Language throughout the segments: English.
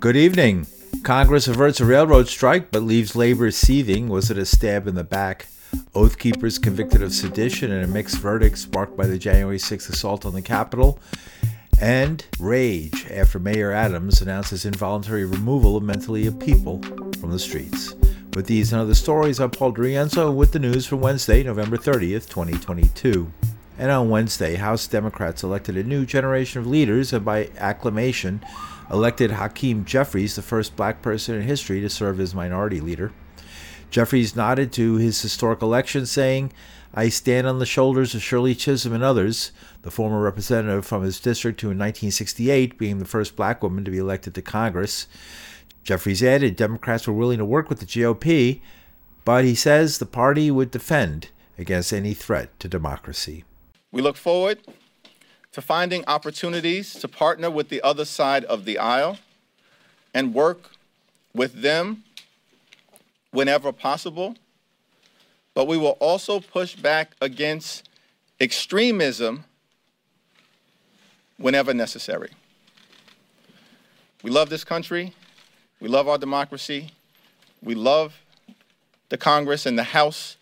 Good evening. Congress averts a railroad strike but leaves labor seething. Was it a stab in the back? Oath keepers convicted of sedition and a mixed verdict sparked by the January 6th assault on the Capitol. And rage after Mayor Adams announces involuntary removal of mentally ill people from the streets. With these and other stories, I'm Paul DiRienzo with the news for Wednesday, November 30th, 2022. And on Wednesday, House Democrats elected a new generation of leaders and by acclamation elected Hakeem Jeffries, the first black person in history to serve as minority leader. Jeffries nodded to his historic election, saying, I stand on the shoulders of Shirley Chisholm and others, the former representative from his district who in 1968 being the first black woman to be elected to Congress. Jeffries added Democrats were willing to work with the GOP, but he says the party would defend against any threat to democracy. We look forward to finding opportunities to partner with the other side of the aisle and work with them whenever possible. But we will also push back against extremism whenever necessary. We love this country. We love our democracy. We love the Congress and the House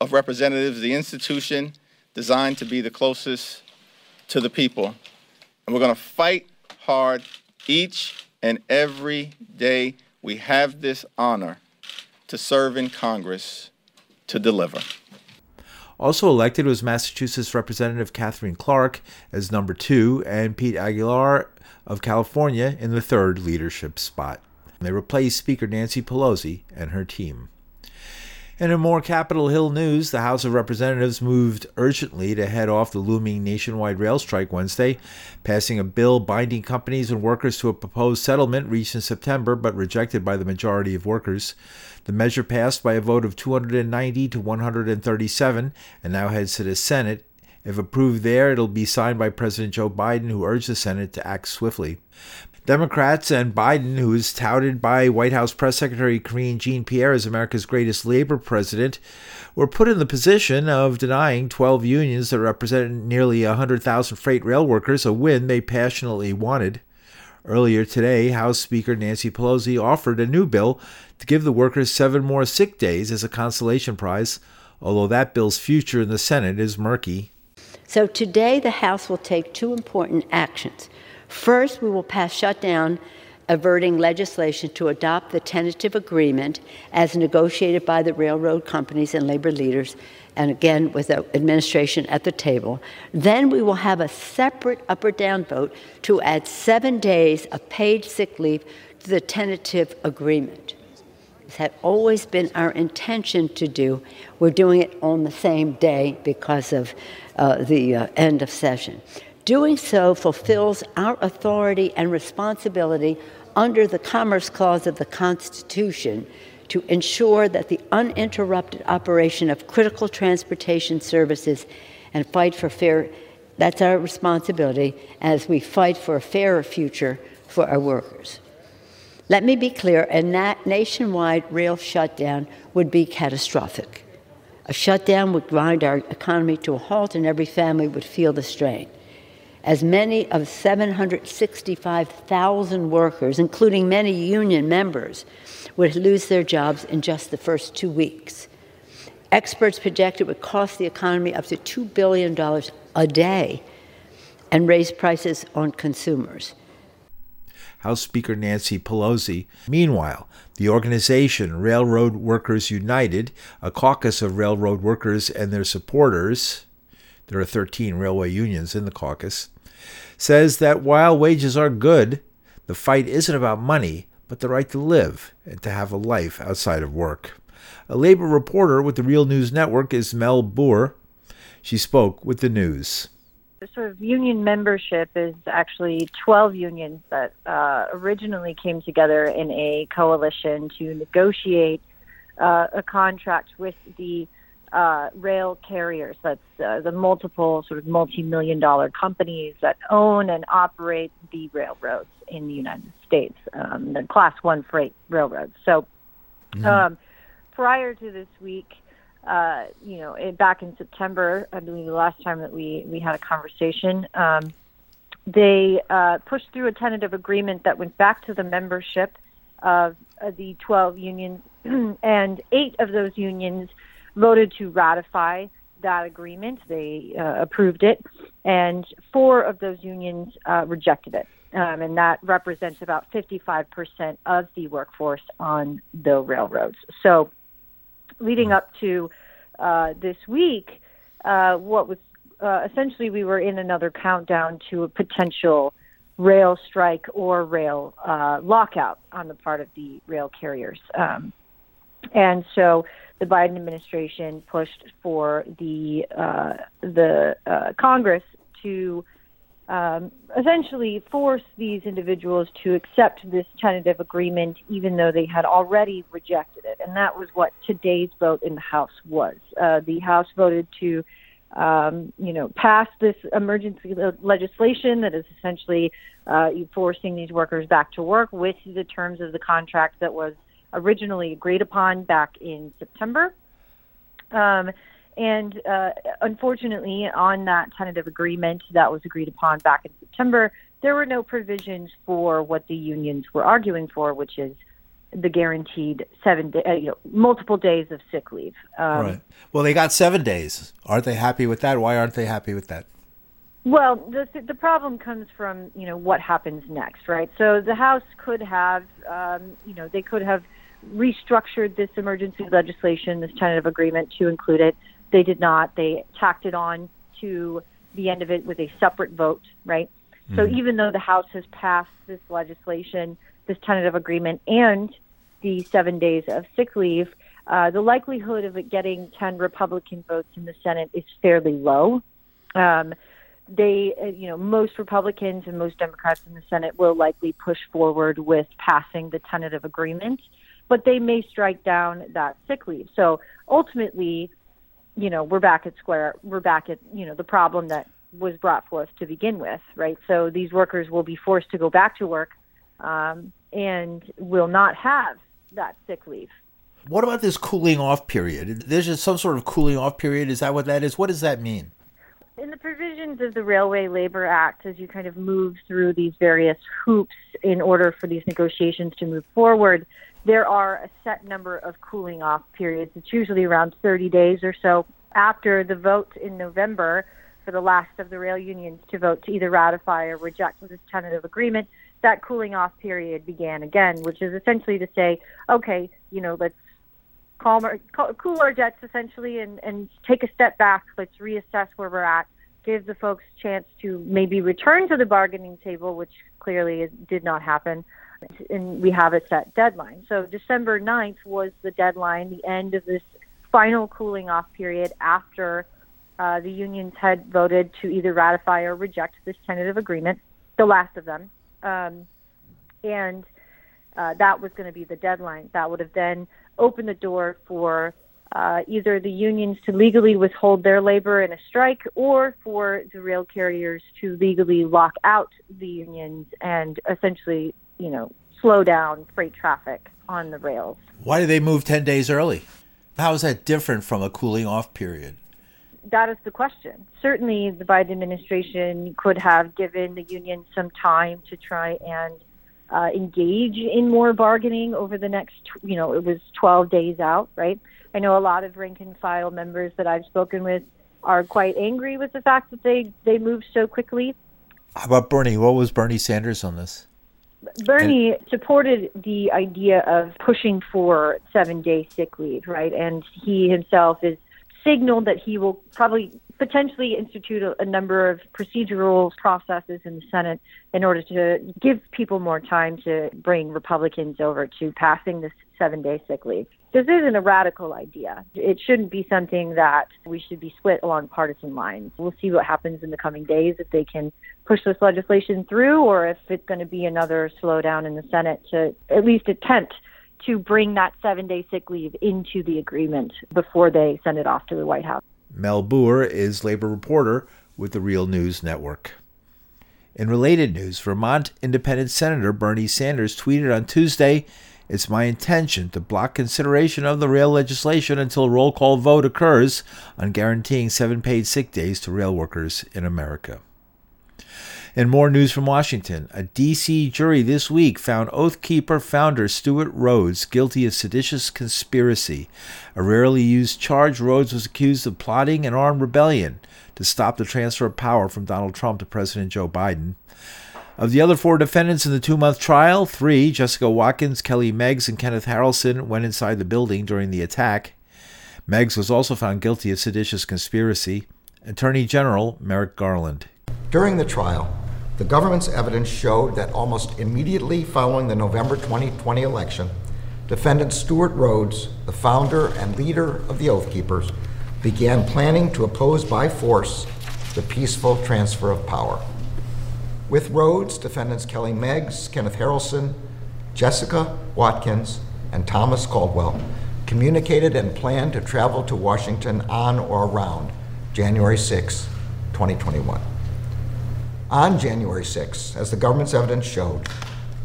of Representatives, the institution designed to be the closest to the people. And we're going to fight hard each and every day we have this honor to serve in Congress to deliver. Also elected was Massachusetts Representative Katherine Clark as number two, and Pete Aguilar of California in the third leadership spot. They replaced Speaker Nancy Pelosi and her team. And in more Capitol Hill news, the House of Representatives moved urgently to head off the looming nationwide rail strike Wednesday, passing a bill binding companies and workers to a proposed settlement reached in September but rejected by the majority of workers. The measure passed by a vote of 290 to 137 and now heads to the Senate. If approved there, it'll be signed by President Joe Biden, who urged the Senate to act swiftly. Democrats and Biden, who is touted by White House Press Secretary Karine Jean Pierre as America's greatest labor president, were put in the position of denying 12 unions that represent nearly 100,000 freight rail workers a win they passionately wanted. Earlier today, House Speaker Nancy Pelosi offered a new bill to give the workers seven more sick days as a consolation prize, although that bill's future in the Senate is murky. So today, the House will take two important actions. First, we will pass shutdown averting legislation to adopt the tentative agreement as negotiated by the railroad companies and labor leaders, and again with the administration at the table. Then we will have a separate up or down vote to add seven days of paid sick leave to the tentative agreement. Had always been our intention to do. We're doing it on the same day because of uh, the uh, end of session. Doing so fulfills our authority and responsibility under the Commerce Clause of the Constitution to ensure that the uninterrupted operation of critical transportation services and fight for fair that's our responsibility as we fight for a fairer future for our workers. Let me be clear a nationwide rail shutdown would be catastrophic. A shutdown would grind our economy to a halt, and every family would feel the strain as many of 765,000 workers, including many union members, would lose their jobs in just the first two weeks. Experts project it would cost the economy up to $2 billion a day and raise prices on consumers. House Speaker Nancy Pelosi. Meanwhile, the organization Railroad Workers United, a caucus of railroad workers and their supporters, there are 13 railway unions in the caucus, says that while wages are good, the fight isn't about money, but the right to live and to have a life outside of work. A labor reporter with the Real News Network is Mel Buer. She spoke with the news. The sort of union membership is actually 12 unions that uh, originally came together in a coalition to negotiate uh, a contract with the uh, rail carriers. That's uh, the multiple sort of multi-million dollar companies that own and operate the railroads in the United States, um, the Class One freight railroads. So, mm-hmm. um, prior to this week, uh, you know, it, back in September, I believe the last time that we we had a conversation. Um, they uh, pushed through a tentative agreement that went back to the membership of the 12 unions, and eight of those unions voted to ratify that agreement. They uh, approved it, and four of those unions uh, rejected it. Um, and that represents about 55% of the workforce on the railroads. So, leading up to uh, this week, uh, what was uh, essentially we were in another countdown to a potential rail strike or rail uh, lockout on the part of the rail carriers. Um, and so the Biden administration pushed for the uh, the uh, Congress to um, essentially force these individuals to accept this tentative agreement, even though they had already rejected it. And that was what today's vote in the House was. Uh, the House voted to um, you know, pass this emergency legislation that is essentially uh, forcing these workers back to work with the terms of the contract that was originally agreed upon back in September. Um, and uh, unfortunately, on that tentative agreement that was agreed upon back in September, there were no provisions for what the unions were arguing for, which is the guaranteed seven, day, uh, you know, multiple days of sick leave. Um, right. Well, they got seven days. Aren't they happy with that? Why aren't they happy with that? Well, the the problem comes from you know what happens next, right? So the House could have, um, you know, they could have restructured this emergency legislation, this tentative agreement, to include it. They did not. They tacked it on to the end of it with a separate vote, right? Mm-hmm. So even though the House has passed this legislation, this tentative agreement, and the seven days of sick leave, uh, the likelihood of it getting 10 Republican votes in the Senate is fairly low. Um, they, uh, you know, most Republicans and most Democrats in the Senate will likely push forward with passing the tentative agreement, but they may strike down that sick leave. So ultimately, you know, we're back at square, we're back at, you know, the problem that was brought forth to begin with, right? So these workers will be forced to go back to work um, and will not have that sick leave. What about this cooling off period? There's just some sort of cooling off period. Is that what that is? What does that mean? In the provisions of the Railway Labor Act, as you kind of move through these various hoops in order for these negotiations to move forward, there are a set number of cooling off periods. It's usually around 30 days or so after the vote in November for the last of the rail unions to vote to either ratify or reject this tentative agreement that cooling off period began again, which is essentially to say, okay, you know, let's calm our, cool our jets essentially and, and take a step back. Let's reassess where we're at. Give the folks a chance to maybe return to the bargaining table, which clearly did not happen. And we have a set deadline. So December 9th was the deadline, the end of this final cooling off period after uh, the unions had voted to either ratify or reject this tentative agreement, the last of them. Um, and uh, that was going to be the deadline. That would have then opened the door for uh, either the unions to legally withhold their labor in a strike or for the rail carriers to legally lock out the unions and essentially, you know, slow down freight traffic on the rails. Why did they move 10 days early? How is that different from a cooling off period? that is the question. Certainly, the Biden administration could have given the union some time to try and uh, engage in more bargaining over the next, you know, it was 12 days out, right? I know a lot of rank and file members that I've spoken with are quite angry with the fact that they, they moved so quickly. How about Bernie? What was Bernie Sanders on this? Bernie supported the idea of pushing for seven day sick leave, right? And he himself is signaled that he will probably potentially institute a, a, number of procedural processes in the Senate in order to give people more time to bring Republicans over to passing this seven day sick leave. This isn't a radical idea. It shouldn't be something that we should be split along partisan lines. We'll see what happens in the coming days if they can push this legislation through or if it's going to be another slowdown in the Senate to at least attempt to bring that seven day sick leave into the agreement before they send it off to the White House. Mel Buer is labor reporter with the Real News Network. In related news, Vermont Independent Senator Bernie Sanders tweeted on Tuesday It's my intention to block consideration of the rail legislation until a roll call vote occurs on guaranteeing seven paid sick days to rail workers in America. And more news from Washington. A D.C. jury this week found Oath Keeper founder Stewart Rhodes guilty of seditious conspiracy. A rarely used charge, Rhodes was accused of plotting an armed rebellion to stop the transfer of power from Donald Trump to President Joe Biden. Of the other four defendants in the two month trial, three, Jessica Watkins, Kelly Meggs, and Kenneth Harrelson, went inside the building during the attack. Meggs was also found guilty of seditious conspiracy. Attorney General Merrick Garland. During the trial, the government's evidence showed that almost immediately following the November 2020 election, defendant Stewart Rhodes, the founder and leader of the Oath Keepers, began planning to oppose by force the peaceful transfer of power. With Rhodes, defendants Kelly Meggs, Kenneth Harrelson, Jessica Watkins, and Thomas Caldwell communicated and planned to travel to Washington on or around January 6, 2021. On January 6, as the government's evidence showed,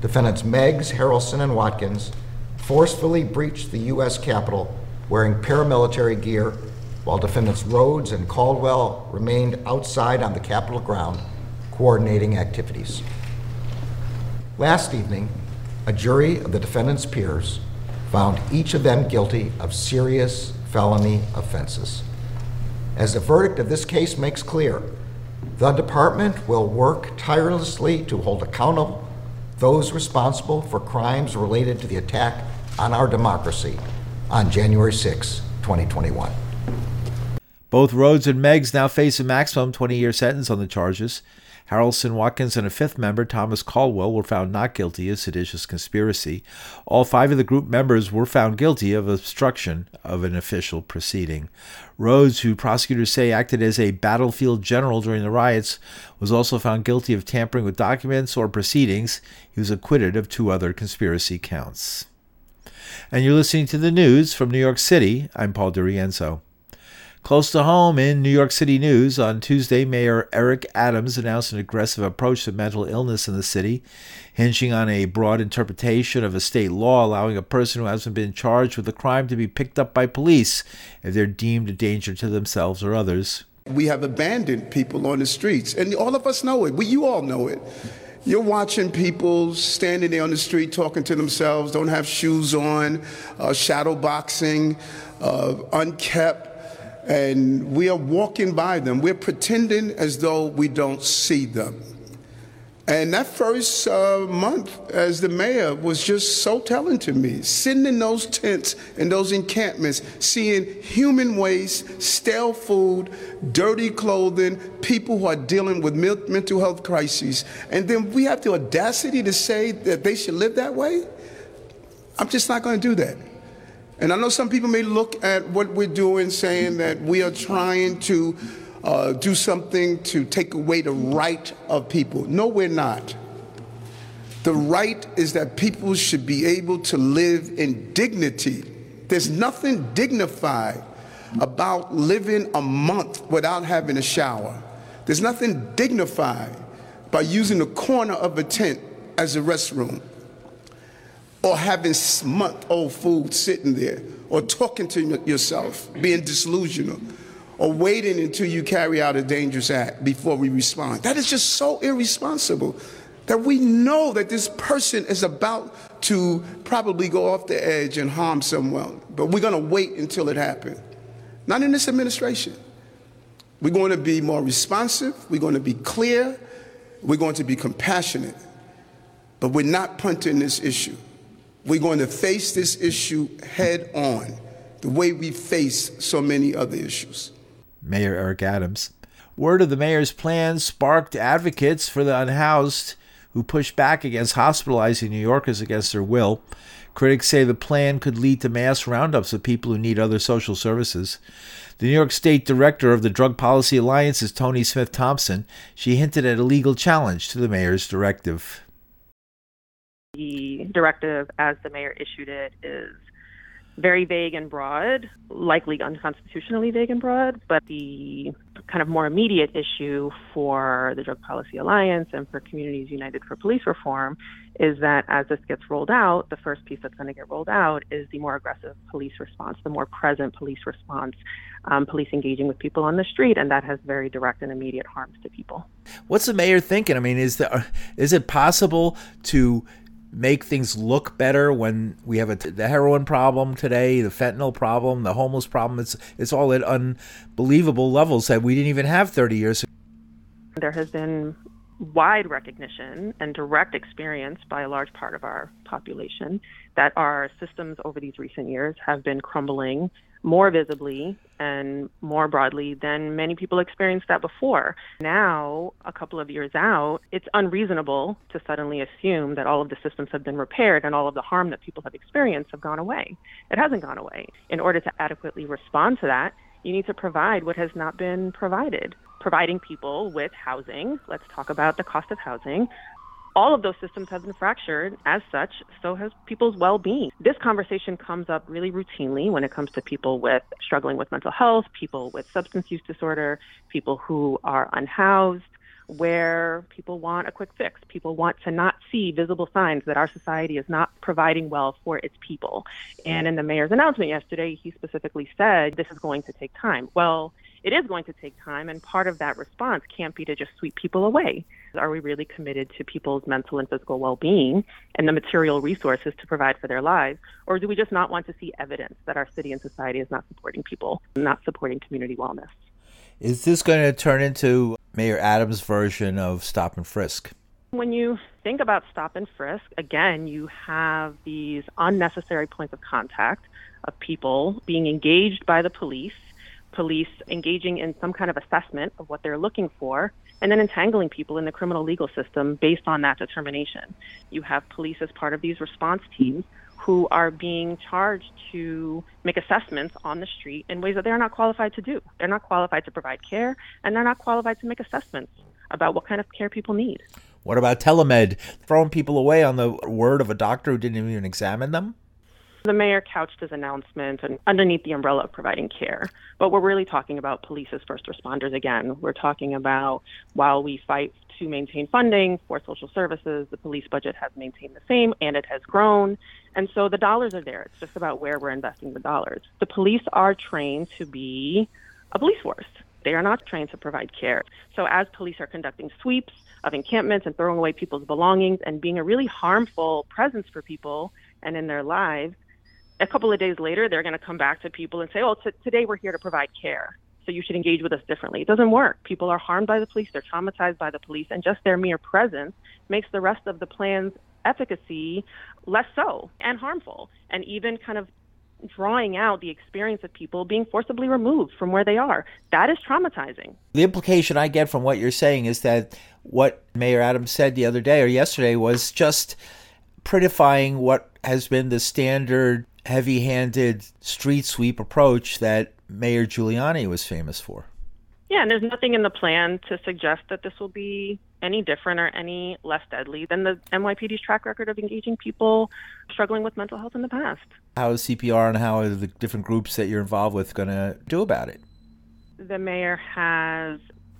defendants Meggs, Harrelson, and Watkins forcefully breached the U.S. Capitol wearing paramilitary gear while defendants Rhodes and Caldwell remained outside on the Capitol ground coordinating activities. Last evening, a jury of the defendants' peers found each of them guilty of serious felony offenses. As the verdict of this case makes clear, the department will work tirelessly to hold accountable those responsible for crimes related to the attack on our democracy on January 6, 2021. Both Rhodes and Meggs now face a maximum 20 year sentence on the charges. Harrelson Watkins and a fifth member, Thomas Caldwell, were found not guilty of seditious conspiracy. All five of the group members were found guilty of obstruction of an official proceeding. Rhodes, who prosecutors say acted as a battlefield general during the riots, was also found guilty of tampering with documents or proceedings. He was acquitted of two other conspiracy counts. And you're listening to the news from New York City. I'm Paul DiRienzo. Close to home in New York City news, on Tuesday, Mayor Eric Adams announced an aggressive approach to mental illness in the city, hinging on a broad interpretation of a state law allowing a person who hasn't been charged with a crime to be picked up by police if they're deemed a danger to themselves or others. We have abandoned people on the streets, and all of us know it. We, you all know it. You're watching people standing there on the street talking to themselves, don't have shoes on, uh, shadow boxing, uh, unkept and we are walking by them. We're pretending as though we don't see them. And that first uh, month as the mayor was just so telling to me, sitting in those tents and those encampments, seeing human waste, stale food, dirty clothing, people who are dealing with mental health crises. And then we have the audacity to say that they should live that way? I'm just not going to do that. And I know some people may look at what we're doing saying that we are trying to uh, do something to take away the right of people. No, we're not. The right is that people should be able to live in dignity. There's nothing dignified about living a month without having a shower. There's nothing dignified by using the corner of a tent as a restroom or having month old food sitting there, or talking to yourself, being disillusional, or waiting until you carry out a dangerous act before we respond. That is just so irresponsible that we know that this person is about to probably go off the edge and harm someone, but we're going to wait until it happens. Not in this administration. We're going to be more responsive, we're going to be clear, we're going to be compassionate, but we're not punting this issue. We're going to face this issue head on, the way we face so many other issues. Mayor Eric Adams. Word of the mayor's plan sparked advocates for the unhoused who pushed back against hospitalizing New Yorkers against their will. Critics say the plan could lead to mass roundups of people who need other social services. The New York State director of the Drug Policy Alliance is Toni Smith Thompson. She hinted at a legal challenge to the mayor's directive the directive as the mayor issued it is very vague and broad, likely unconstitutionally vague and broad. But the kind of more immediate issue for the Drug Policy Alliance and for Communities United for Police Reform is that as this gets rolled out, the first piece that's going to get rolled out is the more aggressive police response, the more present police response, um, police engaging with people on the street, and that has very direct and immediate harms to people. What's the mayor thinking? I mean, is there is it possible to make things look better when we have a, the heroin problem today, the fentanyl problem, the homeless problem. It's it's all at unbelievable levels that we didn't even have 30 years. There has been wide recognition and direct experience by a large part of our population that our systems over these recent years have been crumbling more visibly and more broadly than many people experienced that before. Now, a couple of years out, it's unreasonable to suddenly assume that all of the systems have been repaired and all of the harm that people have experienced have gone away. It hasn't gone away. In order to adequately respond to that, you need to provide what has not been provided. Providing people with housing, let's talk about the cost of housing, all of those systems have been fractured. As such, so has people's well being. This conversation comes up really routinely when it comes to people with struggling with mental health, people with substance use disorder, people who are unhoused, where people want a quick fix. People want to not see visible signs that our society is not providing well for its people. And in the mayor's announcement yesterday, he specifically said this is going to take time. Well, it is going to take time, and part of that response can't be to just sweep people away. Are we really committed to people's mental and physical well being and the material resources to provide for their lives? Or do we just not want to see evidence that our city and society is not supporting people, not supporting community wellness? Is this going to turn into Mayor Adams' version of stop and frisk? When you think about stop and frisk, again, you have these unnecessary points of contact of people being engaged by the police police engaging in some kind of assessment of what they're looking for and then entangling people in the criminal legal system based on that determination. You have police as part of these response teams who are being charged to make assessments on the street in ways that they're not qualified to do. They're not qualified to provide care and they're not qualified to make assessments about what kind of care people need. What about telemed? Throwing people away on the word of a doctor who didn't even examine them? The mayor couched his announcement and underneath the umbrella of providing care. But we're really talking about police as first responders again. We're talking about while we fight to maintain funding for social services, the police budget has maintained the same and it has grown. And so the dollars are there. It's just about where we're investing the dollars. The police are trained to be a police force. They are not trained to provide care. So as police are conducting sweeps of encampments and throwing away people's belongings and being a really harmful presence for people and in their lives, a couple of days later, they're going to come back to people and say, oh, t- today we're here to provide care. So you should engage with us differently. It doesn't work. People are harmed by the police, they're traumatized by the police, and just their mere presence makes the rest of the plan's efficacy less so and harmful, and even kind of drawing out the experience of people being forcibly removed from where they are. That is traumatizing. The implication I get from what you're saying is that what Mayor Adams said the other day or yesterday was just prettifying what has been the standard heavy handed street sweep approach that Mayor Giuliani was famous for. Yeah, and there's nothing in the plan to suggest that this will be any different or any less deadly than the NYPD's track record of engaging people struggling with mental health in the past. How is CPR and how are the different groups that you're involved with going to do about it? The mayor has,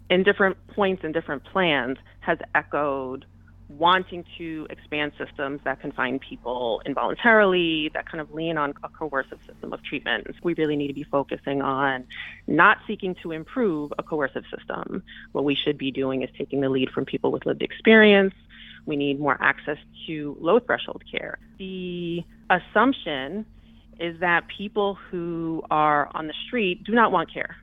in different points and different plans, has echoed wanting to expand systems that confine people involuntarily, that kind of lean on a coercive system of treatment. We really need to be focusing on not seeking to improve a coercive system. What we should be doing is taking the lead from people with lived experience. We need more access to low threshold care. The assumption is that people who are on the street do not want care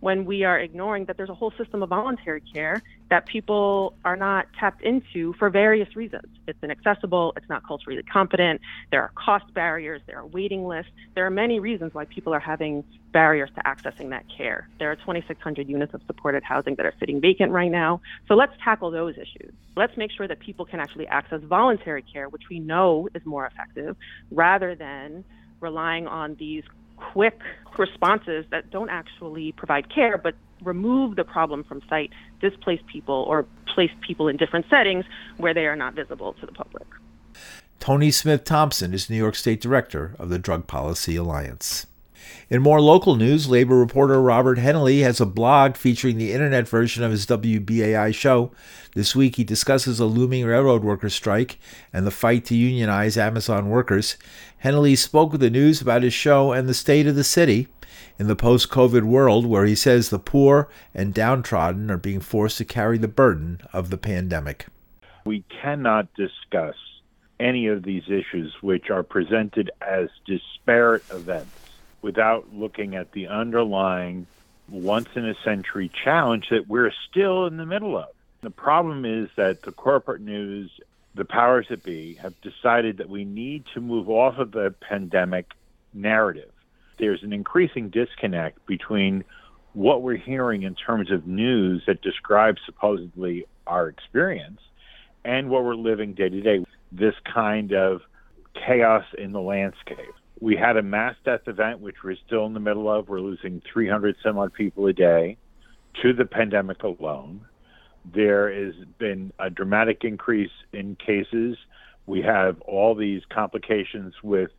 when we are ignoring that there's a whole system of voluntary care that people are not tapped into for various reasons. It's inaccessible, it's not culturally competent, there are cost barriers, there are waiting lists. There are many reasons why people are having barriers to accessing that care. There are 2,600 units of supported housing that are sitting vacant right now. So let's tackle those issues. Let's make sure that people can actually access voluntary care, which we know is more effective, rather than relying on these quick responses that don't actually provide care but remove the problem from sight, displace people, or place people in different settings where they are not visible to the public. Toni Smith Thompson is New York State Director of the Drug Policy Alliance. In more local news, labor reporter Robert Hennelly has a blog featuring the internet version of his WBAI show. This week, he discusses a looming railroad worker strike and the fight to unionize Amazon workers. Hennelly spoke with the news about his show and the state of the city in the post COVID world, where he says the poor and downtrodden are being forced to carry the burden of the pandemic. We cannot discuss any of these issues which are presented as disparate events without looking at the underlying once in a century challenge that we're still in the middle of. The problem is that the corporate news, the powers that be, have decided that we need to move off of the pandemic narrative. There's an increasing disconnect between what we're hearing in terms of news that describes supposedly our experience and what we're living day to day this kind of chaos in the landscape. We had a mass death event, which we're still in the middle of. We're losing 300 some odd people a day to the pandemic alone. There has been a dramatic increase in cases. We have all these complications with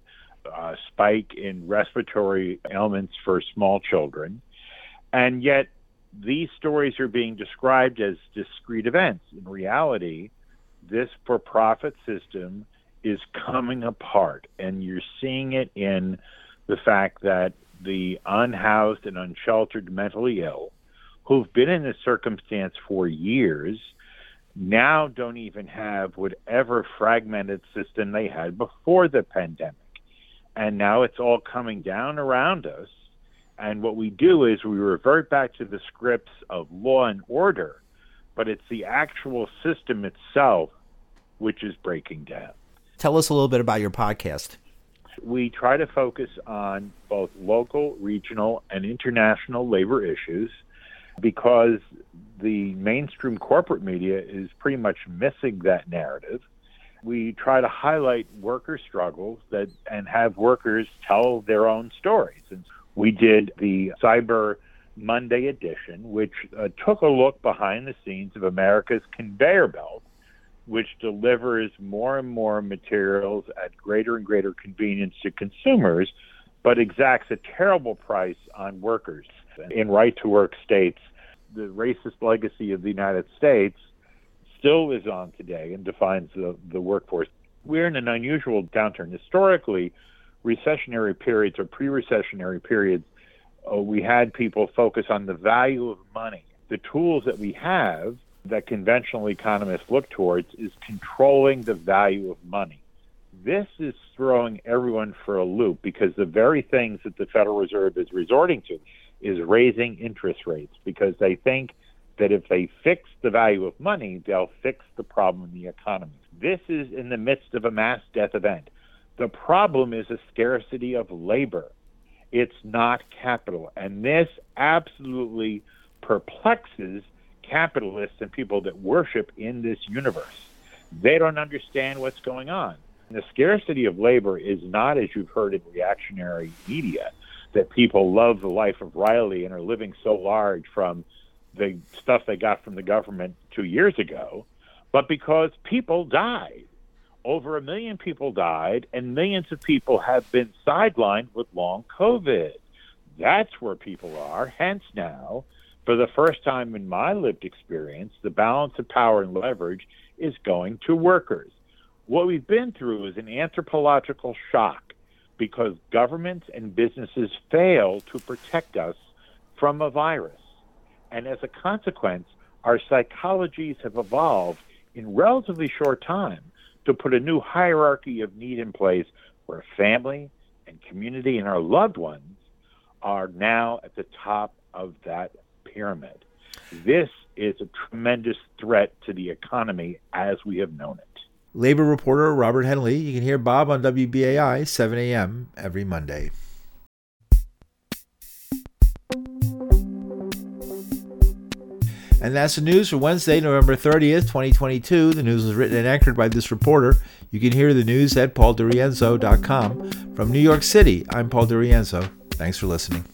a uh, spike in respiratory ailments for small children. And yet, these stories are being described as discrete events. In reality, this for profit system is coming apart. And you're seeing it in the fact that the unhoused and unsheltered mentally ill who've been in this circumstance for years now don't even have whatever fragmented system they had before the pandemic. And now it's all coming down around us. And what we do is we revert back to the scripts of law and order, but it's the actual system itself which is breaking down. Tell us a little bit about your podcast. We try to focus on both local, regional, and international labor issues because the mainstream corporate media is pretty much missing that narrative. We try to highlight worker struggles that and have workers tell their own stories. And we did the Cyber Monday edition, which uh, took a look behind the scenes of America's conveyor belt which delivers more and more materials at greater and greater convenience to consumers, but exacts a terrible price on workers. In right to work states, the racist legacy of the United States still is on today and defines the, the workforce. We're in an unusual downturn. Historically, recessionary periods or pre recessionary periods, uh, we had people focus on the value of money. The tools that we have that conventional economists look towards is controlling the value of money. This is throwing everyone for a loop because the very things that the Federal Reserve is resorting to is raising interest rates because they think that if they fix the value of money, they'll fix the problem in the economy. This is in the midst of a mass death event. The problem is a scarcity of labor. It's not capital. And this absolutely perplexes capitalists and people that worship in this universe. They don't understand what's going on. And the scarcity of labor is not, as you've heard in reactionary media, that people love the life of Riley and are living so large from the stuff they got from the government two years ago, but because people died. Over a million people died, and millions of people have been sidelined with long COVID. That's where people are. Hence, now for the first time in my lived experience, the balance of power and leverage is going to workers. What we've been through is an anthropological shock because governments and businesses fail to protect us from a virus. And as a consequence, our psychologies have evolved in relatively short time to put a new hierarchy of need in place where family and community and our loved ones are now at the top of that pyramid. This is a tremendous threat to the economy as we have known it. Labor reporter Robert Hennelly. You can hear Bob on WBAI 7 a.m. every Monday. And that's the news for Wednesday, November 30th, 2022. The news was written and anchored by this reporter. You can hear the news at pauldirienzo.com. From New York City, I'm Paul DiRienzo. Thanks for listening.